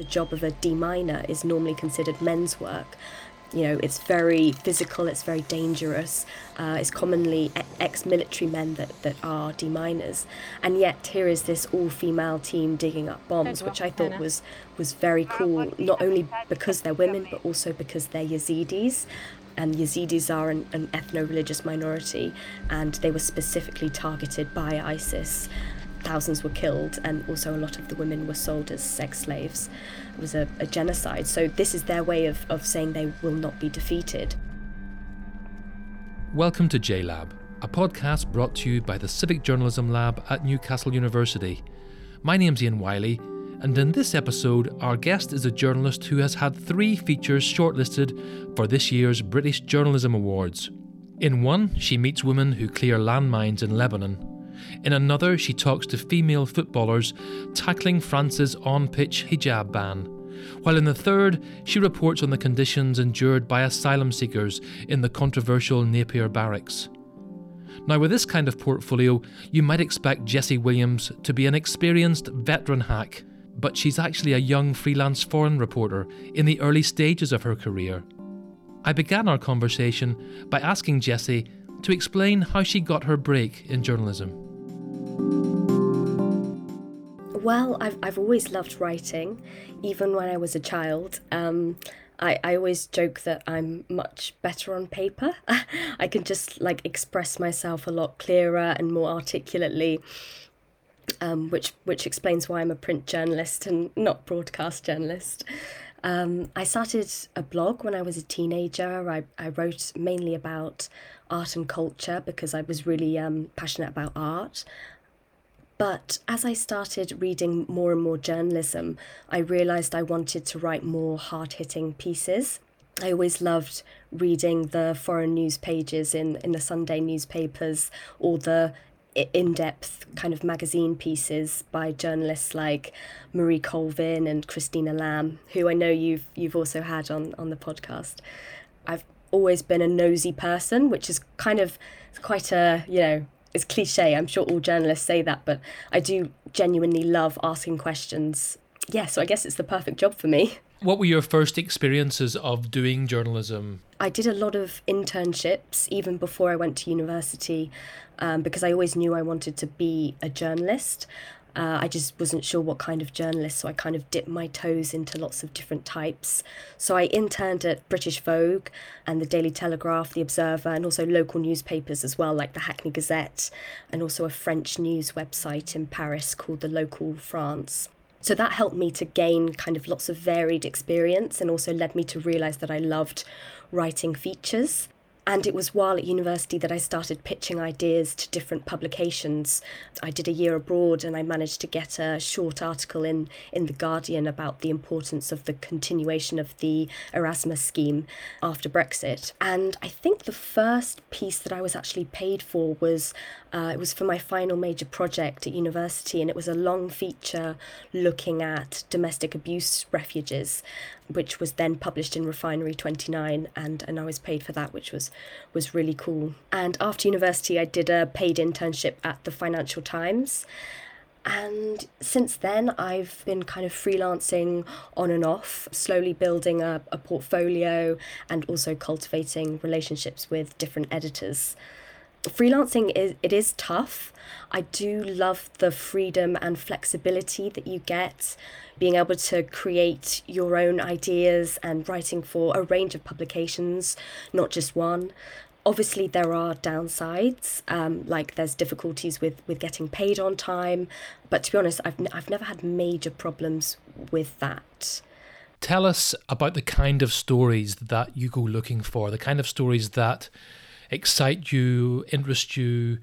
The job of a deminer is normally considered men's work. You know, it's very physical, it's very dangerous. Uh, it's commonly ex military men that, that are deminers. And yet, here is this all female team digging up bombs, which I thought was, was very cool, not only because they're women, but also because they're Yazidis and Yazidis are an, an ethno religious minority, and they were specifically targeted by ISIS. Thousands were killed, and also a lot of the women were sold as sex slaves. It was a, a genocide. So, this is their way of, of saying they will not be defeated. Welcome to JLab, a podcast brought to you by the Civic Journalism Lab at Newcastle University. My name's Ian Wylie, and in this episode, our guest is a journalist who has had three features shortlisted for this year's British Journalism Awards. In one, she meets women who clear landmines in Lebanon. In another, she talks to female footballers tackling France's on pitch hijab ban. While in the third, she reports on the conditions endured by asylum seekers in the controversial Napier barracks. Now, with this kind of portfolio, you might expect Jessie Williams to be an experienced veteran hack but she's actually a young freelance foreign reporter in the early stages of her career. I began our conversation by asking Jessie to explain how she got her break in journalism. Well, I've, I've always loved writing, even when I was a child. Um, I, I always joke that I'm much better on paper. I can just like express myself a lot clearer and more articulately um, which which explains why I'm a print journalist and not broadcast journalist. Um, I started a blog when I was a teenager. I, I wrote mainly about art and culture because I was really um, passionate about art. But as I started reading more and more journalism, I realised I wanted to write more hard hitting pieces. I always loved reading the foreign news pages in, in the Sunday newspapers or the in-depth kind of magazine pieces by journalists like Marie Colvin and Christina Lamb, who I know you've you've also had on on the podcast. I've always been a nosy person, which is kind of quite a you know it's cliche. I'm sure all journalists say that, but I do genuinely love asking questions. Yeah, so I guess it's the perfect job for me. What were your first experiences of doing journalism? I did a lot of internships even before I went to university um, because I always knew I wanted to be a journalist. Uh, I just wasn't sure what kind of journalist, so I kind of dipped my toes into lots of different types. So I interned at British Vogue and the Daily Telegraph, the Observer, and also local newspapers as well, like the Hackney Gazette, and also a French news website in Paris called the Local France. So that helped me to gain kind of lots of varied experience and also led me to realize that I loved writing features. And it was while at university that I started pitching ideas to different publications. I did a year abroad and I managed to get a short article in, in The Guardian about the importance of the continuation of the Erasmus scheme after Brexit. And I think the first piece that I was actually paid for was uh, it was for my final major project at university, and it was a long feature looking at domestic abuse refuges, which was then published in Refinery 29, and, and I was paid for that, which was was really cool. And after university, I did a paid internship at the Financial Times. And since then, I've been kind of freelancing on and off, slowly building a, a portfolio and also cultivating relationships with different editors freelancing is it is tough. I do love the freedom and flexibility that you get being able to create your own ideas and writing for a range of publications not just one. Obviously there are downsides um, like there's difficulties with with getting paid on time but to be honest i've, n- I've never had major problems with that. Tell us about the kind of stories that you go looking for the kind of stories that excite you, interest you,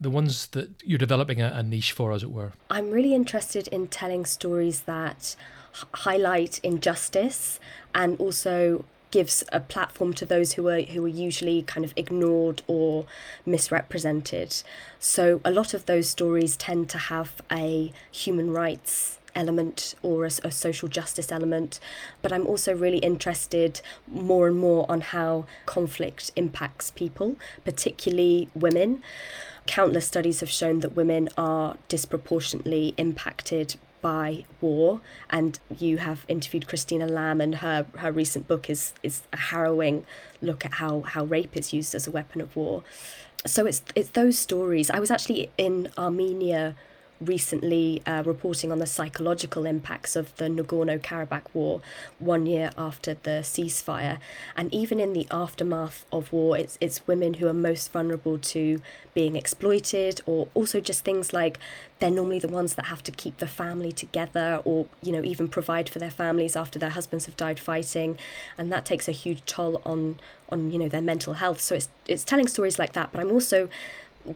the ones that you're developing a, a niche for, as it were? I'm really interested in telling stories that h- highlight injustice and also gives a platform to those who are who are usually kind of ignored or misrepresented. So a lot of those stories tend to have a human rights element or a, a, social justice element, but I'm also really interested more and more on how conflict impacts people, particularly women. Countless studies have shown that women are disproportionately impacted by war. And you have interviewed Christina Lamb, and her, her recent book is, is a harrowing look at how, how rape is used as a weapon of war. So it's, it's those stories. I was actually in Armenia recently uh, reporting on the psychological impacts of the Nagorno Karabakh war one year after the ceasefire. And even in the aftermath of war, it's, it's women who are most vulnerable to being exploited, or also just things like they're normally the ones that have to keep the family together or, you know, even provide for their families after their husbands have died fighting. And that takes a huge toll on, on you know, their mental health. So it's, it's telling stories like that. But I'm also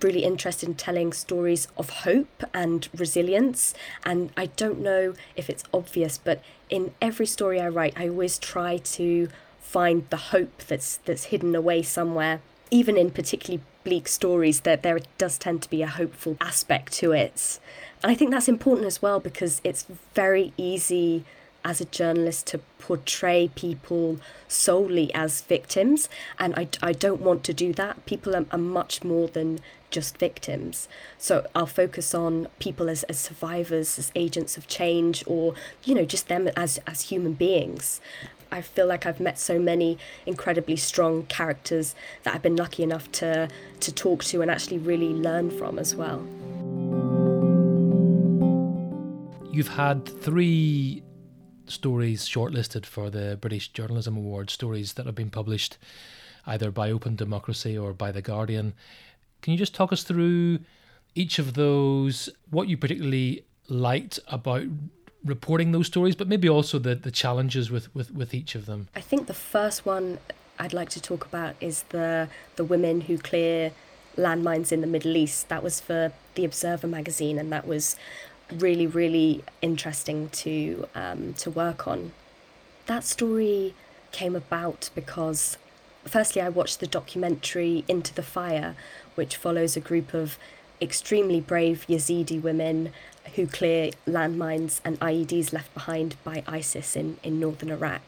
really interested in telling stories of hope and resilience. And I don't know if it's obvious, but in every story I write, I always try to find the hope that's that's hidden away somewhere. Even in particularly bleak stories, that there does tend to be a hopeful aspect to it. And I think that's important as well because it's very easy as a journalist to portray people solely as victims and I, I don't want to do that people are, are much more than just victims. So I'll focus on people as, as survivors, as agents of change, or, you know, just them as, as human beings. I feel like I've met so many incredibly strong characters that I've been lucky enough to, to talk to and actually really learn from as well. You've had three stories shortlisted for the British Journalism Award, stories that have been published either by Open Democracy or by The Guardian. Can you just talk us through each of those, what you particularly liked about reporting those stories, but maybe also the, the challenges with, with, with each of them? I think the first one I'd like to talk about is the the women who clear landmines in the Middle East. That was for the Observer magazine, and that was really really interesting to um, to work on. That story came about because firstly I watched the documentary Into the Fire, which follows a group of extremely brave Yazidi women who clear landmines and IEDs left behind by ISIS in, in northern Iraq.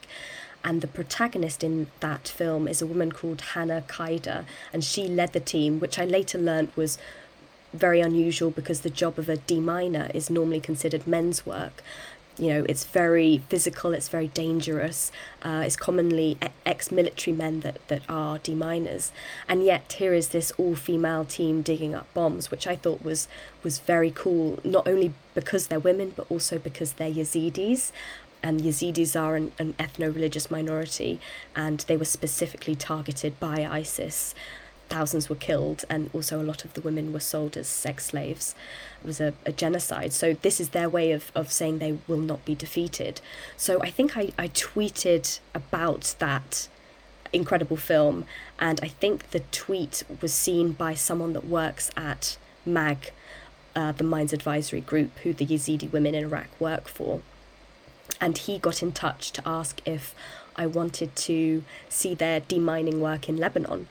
And the protagonist in that film is a woman called Hana Khider, and she led the team, which I later learned was very unusual because the job of a deminer is normally considered men's work. You know it's very physical it's very dangerous uh, it's commonly ex-military men that, that are deminers and yet here is this all-female team digging up bombs which i thought was was very cool not only because they're women but also because they're yazidis. And Yazidis are an, an ethno religious minority, and they were specifically targeted by ISIS thousands were killed, and also a lot of the women were sold as sex slaves. It was a, a genocide. So this is their way of, of saying they will not be defeated. So I think I, I tweeted about that incredible film, and I think the tweet was seen by someone that works at MAG, uh, the Mines Advisory Group, who the Yazidi women in Iraq work for. And he got in touch to ask if I wanted to see their demining work in Lebanon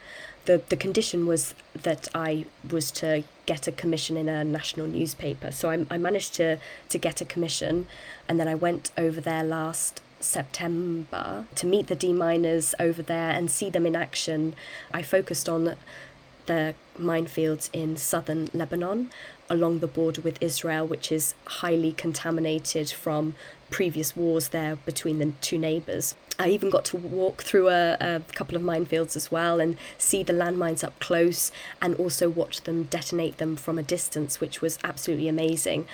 the, the condition was that I was to get a commission in a national newspaper. So I, I managed to, to get a commission, and then I went over there last September to meet the deminers over there and see them in action. I focused on the minefields in southern Lebanon along the border with Israel, which is highly contaminated from previous wars there between the two neighbours. I even got to walk through a, a couple of minefields as well and see the landmines up close and also watch them detonate them from a distance, which was absolutely amazing.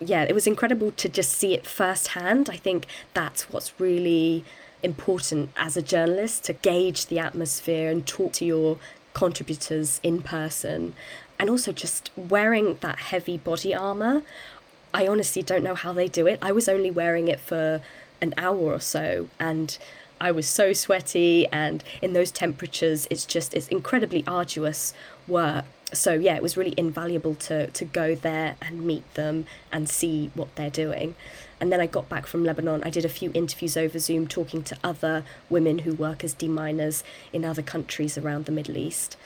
Yeah, it was incredible to just see it firsthand. I think that's what's really important as a journalist to gauge the atmosphere and talk to your contributors in person and also just wearing that heavy body armor. I honestly don't know how they do it. I was only wearing it for an hour or so and I was so sweaty and in those temperatures it's just it's incredibly arduous work. So yeah it was really invaluable to to go there and meet them and see what they're doing and then I got back from Lebanon I did a few interviews over Zoom talking to other women who work as deminers in other countries around the Middle East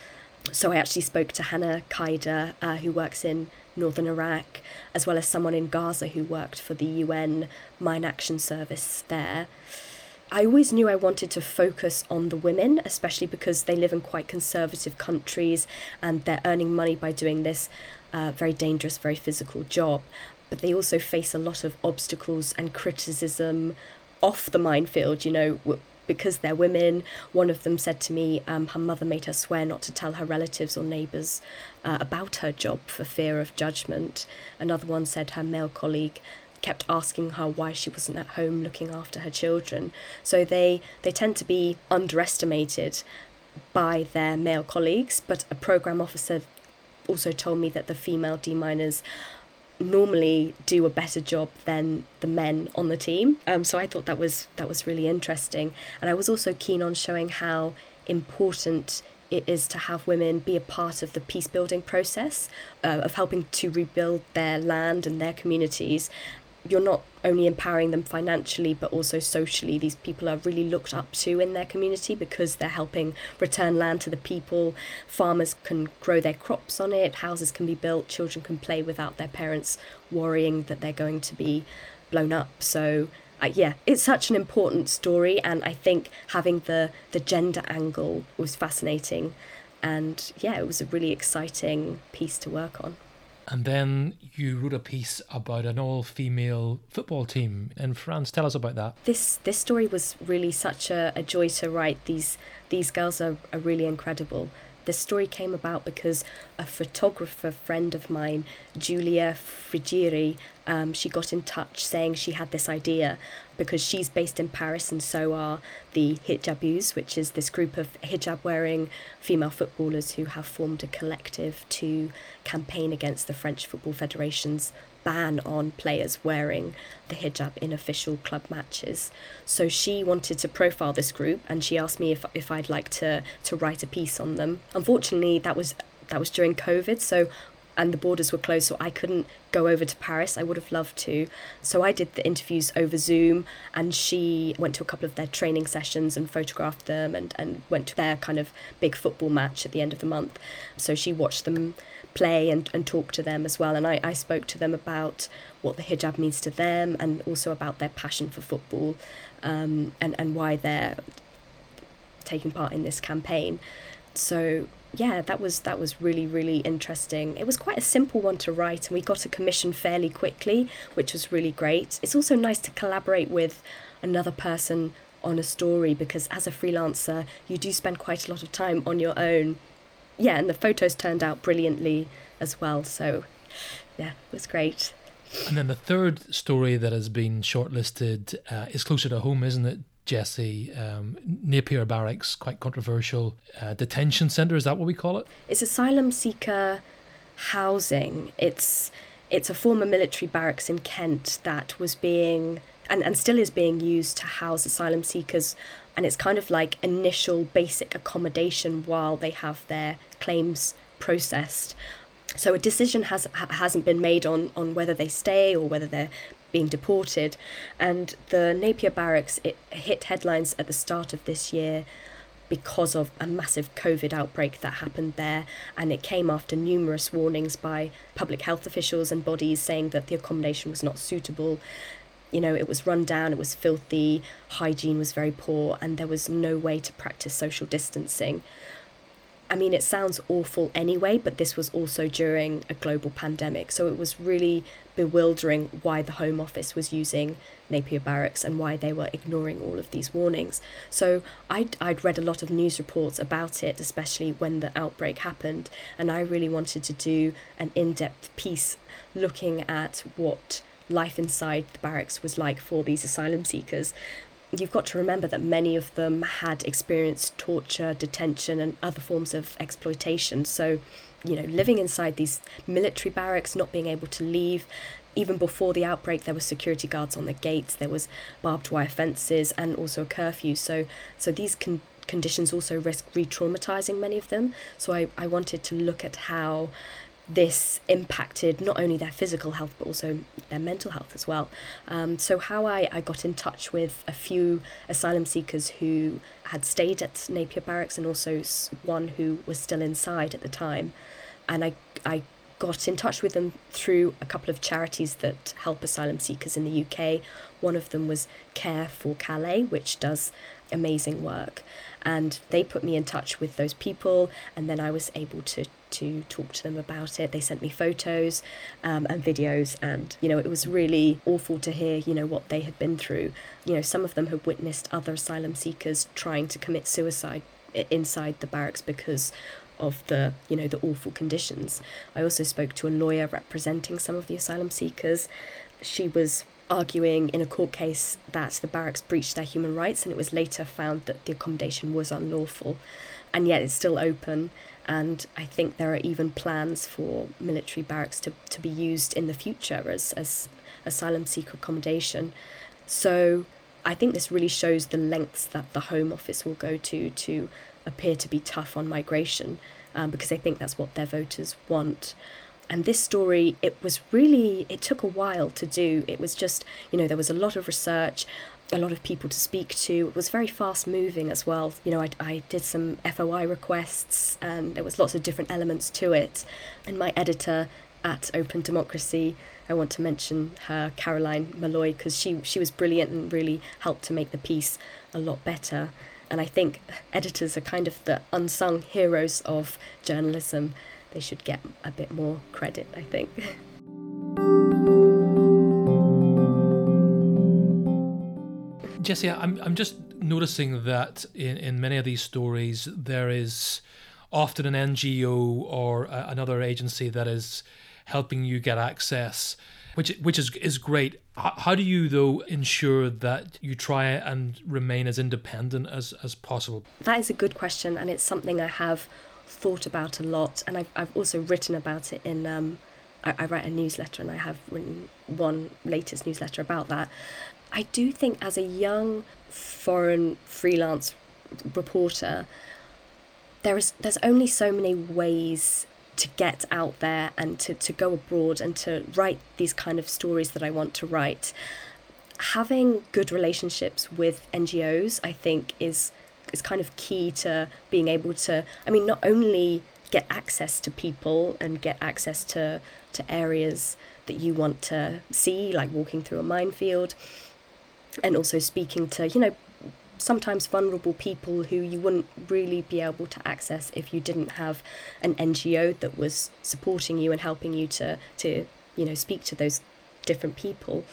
so I actually spoke to Hana Khider uh, who works in northern Iraq, as well as someone in Gaza who worked for the UN Mine Action Service there. I always knew I wanted to focus on the women, especially because they live in quite conservative countries and they're earning money by doing this uh, very dangerous, very physical job. But they also face a lot of obstacles and criticism off the minefield, you know, because they're women. One of them said to me um, her mother made her swear not to tell her relatives or neighbours uh, about her job for fear of judgment. Another one said her male colleague kept asking her why she wasn't at home looking after her children. So they, they tend to be underestimated by their male colleagues, but a program officer also told me that the female deminers normally do a better job than the men on the team. Um, so I thought that was that was really interesting, and I was also keen on showing how important it is to have women be a part of the peace building process uh, of helping to rebuild their land and their communities you're not only empowering them financially but also socially. These people are really looked up to in their community because they're helping return land to the people. Farmers can grow their crops on it. Houses can be built. Children can play without their parents worrying that they're going to be blown up. So uh, yeah it's such an important story and i think having the the gender angle was fascinating. And yeah it was a really exciting piece to work on and then you wrote a piece about an all-female football team in France. Tell us about that. This this story was really such a, a joy to write. These these girls are, are really incredible. This story came about because a photographer friend of mine, Giulia Frigieri, um, she got in touch saying she had this idea because she's based in Paris and so are the Hijabeuses, which is this group of hijab wearing female footballers who have formed a collective to campaign against the French Football Federation's ban on players wearing the hijab in official club matches. So she wanted to profile this group and she asked me if, if I'd like to, to write a piece on them. Unfortunately, that was that was during COVID, so and the borders were closed, so I couldn't go over to Paris. I would have loved to. So I did the interviews over Zoom, and she went to a couple of their training sessions and photographed them and, and went to their kind of big football match at the end of the month. So she watched them play and, and talk to them as well. And I, I spoke to them about what the hijab means to them and also about their passion for football um, and, and why they're taking part in this campaign. So yeah, that was that was really really interesting. It was quite a simple one to write, and we got a commission fairly quickly, which was really great. It's also nice to collaborate with another person on a story because as a freelancer, you do spend quite a lot of time on your own. Yeah, and the photos turned out brilliantly as well. So, yeah, it was great. And then the third story that has been shortlisted uh, is closer to home, isn't it? Jessie, um, Napier Barracks, quite controversial uh, detention centre. Is that what we call it? It's asylum seeker housing. It's it's a former military barracks in Kent that was being and, and still is being used to house asylum seekers and it's kind of like initial basic accommodation while they have their claims processed so a decision has hasn't been made on on whether they stay or whether they're being deported. And the Napier Barracks, it hit headlines at the start of this year because of a massive COVID outbreak that happened there. And it came after numerous warnings by public health officials and bodies saying that the accommodation was not suitable. You know, it was run down, it was filthy, hygiene was very poor, and there was no way to practice social distancing. I mean, it sounds awful anyway, but this was also during a global pandemic. So it was really bewildering why the Home Office was using Napier Barracks and why they were ignoring all of these warnings. So I'd, I'd read a lot of news reports about it, especially when the outbreak happened, and I really wanted to do an in depth piece looking at what life inside the barracks was like for these asylum seekers you've got to remember that many of them had experienced torture, detention, and other forms of exploitation. So, you know, living inside these military barracks, not being able to leave. Even before the outbreak, there were security guards on the gates. There was barbed wire fences and also a curfew. So, so these con- conditions also risk re-traumatizing many of them. So, I, I wanted to look at how this impacted not only their physical health but also their mental health as well. Um, so, how I, I got in touch with a few asylum seekers who had stayed at Napier Barracks and also one who was still inside at the time. And I, I got in touch with them through a couple of charities that help asylum seekers in the UK. One of them was Care for Calais, which does amazing work. And they put me in touch with those people, and then I was able to to talk to them about it. They sent me photos um, and videos, and you know, it was really awful to hear, you know, what they had been through. You know, some of them had witnessed other asylum seekers trying to commit suicide inside the barracks because of the you know the awful conditions. I also spoke to a lawyer representing some of the asylum seekers. She was arguing in a court case that the barracks breached their human rights and it was later found that the accommodation was unlawful and yet it's still open and I think there are even plans for military barracks to, to be used in the future as, as asylum seeker accommodation. So I think this really shows the lengths that the Home Office will go to to appear to be tough on migration um, because they think that's what their voters want. And this story, it was really, it took a while to do. It was just, you know, there was a lot of research a lot of people to speak to. It was very fast moving as well. You know, I, I did some FOI requests and there was lots of different elements to it. And my editor at Open Democracy, I want to mention her, Caroline Molloy, because she, she was brilliant and really helped to make the piece a lot better. And I think editors are kind of the unsung heroes of journalism. They should get a bit more credit, I think. Jessie, I'm, I'm just noticing that in, in many of these stories, there is often an NGO or a, another agency that is helping you get access, which which is is great. How, how do you though ensure that you try and remain as independent as as possible? That is a good question, and it's something I have thought about a lot, and I've I've also written about it in. Um, I, I write a newsletter, and I have written one latest newsletter about that. I do think as a young foreign freelance reporter, there is there's only so many ways to get out there and to, to go abroad and to write these kind of stories that I want to write. Having good relationships with NGOs, I think, is is kind of key to being able to I mean not only get access to people and get access to to areas that you want to see, like walking through a minefield, and also speaking to you know sometimes vulnerable people who you wouldn't really be able to access if you didn't have an NGO that was supporting you and helping you to to you know speak to those different people.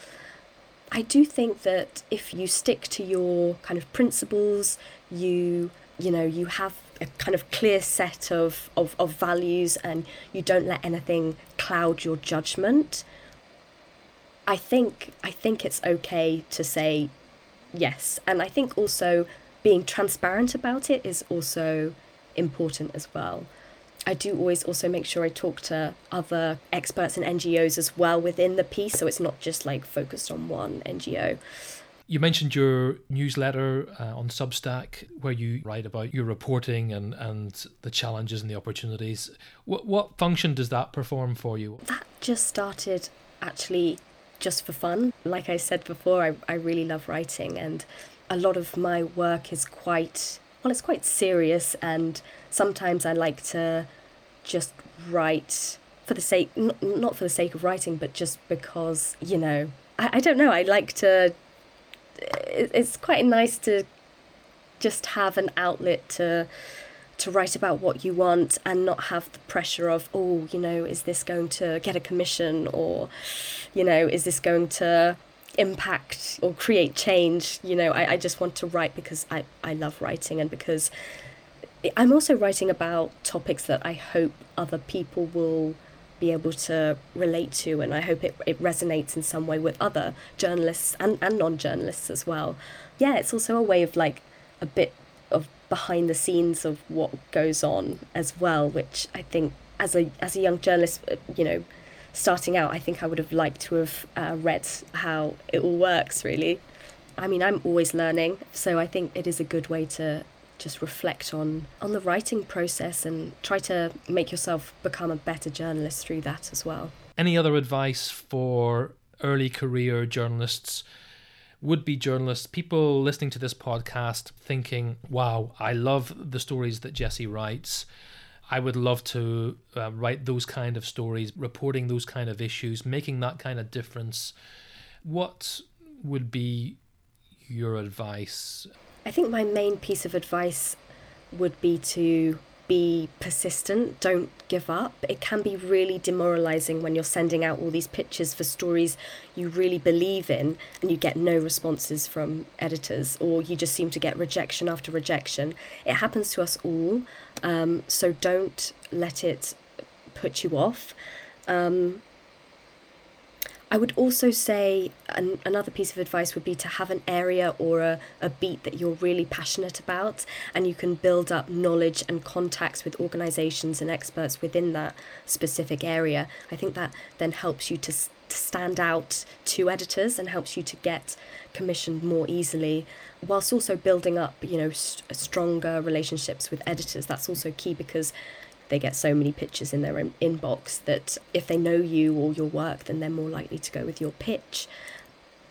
I do think that if you stick to your kind of principles, you you know you have a kind of clear set of, of, of values and you don't let anything cloud your judgment I think I think it's okay to say yes, and I think also being transparent about it is also important as well. I do always also make sure I talk to other experts and NGOs as well within the piece, so it's not just like focused on one NGO. You mentioned your newsletter uh, on Substack, where you write about your reporting and, and the challenges and the opportunities. What, what function does that perform for you? That just started actually just for fun. Like I said before, I, I really love writing, and a lot of my work is quite well, it's quite serious, and sometimes I like to just write for the sake, not, not for the sake of writing, but just because, you know, I, I don't know, I like to, it's quite nice to just have an outlet to to write about what you want and not have the pressure of oh you know is this going to get a commission or you know is this going to impact or create change? You know i, I just want to write because I, I love writing and because i'm also writing about topics that i hope other people will be able to relate to and i hope it, it resonates in some way with other journalists and, and non-journalists as well. Yeah it's also a way of like a bit of behind the scenes of what goes on as well, which I think as a as a young journalist, uh, you know, starting out, I think I would have liked to have uh, read how it all works. Really, I mean, I'm always learning, so I think it is a good way to just reflect on on the writing process and try to make yourself become a better journalist through that as well. Any other advice for early career journalists would be journalists, people listening to this podcast thinking, wow, I love the stories that Jessie writes. I would love to uh, write those kind of stories, reporting those kind of issues, making that kind of difference. What would be your advice? I think my main piece of advice would be to be persistent, don't give up. It can be really demoralizing when you're sending out all these pictures for stories you really believe in and you get no responses from editors or you just seem to get rejection after rejection. It happens to us all, um, so don't let it put you off. Um, I would also say an, another piece of advice would be to have an area or a, a beat that you're really passionate about, and you can build up knowledge and contacts with organizations and experts within that specific area. I think that then helps you to, to stand out to editors and helps you to get commissioned more easily whilst also building up you know st- stronger relationships with editors that's also key because they get so many pictures in their own inbox that if they know you or your work, then they're more likely to go with your pitch.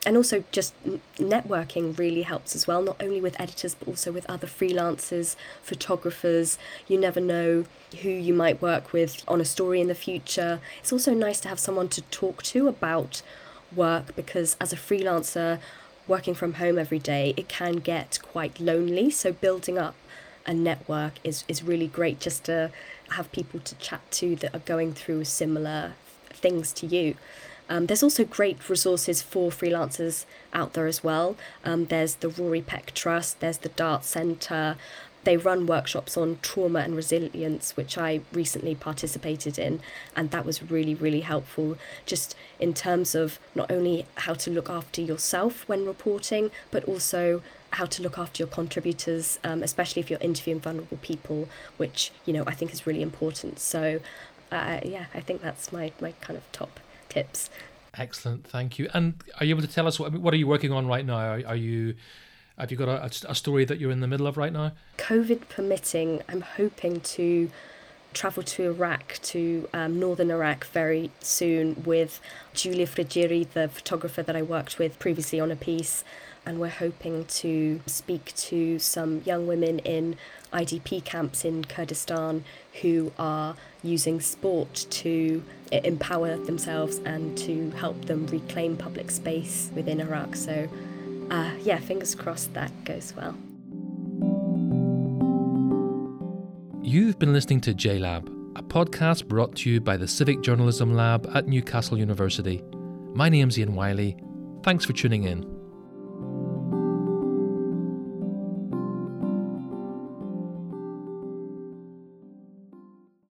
And also, just networking really helps as well, not only with editors, but also with other freelancers, photographers. You never know who you might work with on a story in the future. It's also nice to have someone to talk to about work because, as a freelancer, working from home every day, it can get quite lonely. So, building up a network is, is really great just to have people to chat to that are going through similar things to you. Um, there's also great resources for freelancers out there as well. Um, there's the Rory Peck Trust, there's the Dart Centre. They run workshops on trauma and resilience, which I recently participated in, and that was really, really helpful just in terms of not only how to look after yourself when reporting, but also how to look after your contributors, um, especially if you're interviewing vulnerable people, which you know I think is really important. So, uh, yeah, I think that's my my kind of top tips. Excellent, thank you. And are you able to tell us what what are you working on right now? Are, are you have you got a, a story that you're in the middle of right now? COVID permitting, I'm hoping to travel to Iraq, to um, northern Iraq very soon with Giulia Frigieri, the photographer that I worked with previously on a piece and we're hoping to speak to some young women in IDP camps in Kurdistan who are using sport to empower themselves and to help them reclaim public space within Iraq. So, uh, yeah, fingers crossed that goes well. You've been listening to JLab, a podcast brought to you by the Civic Journalism Lab at Newcastle University. My name's Ian Wylie. Thanks for tuning in.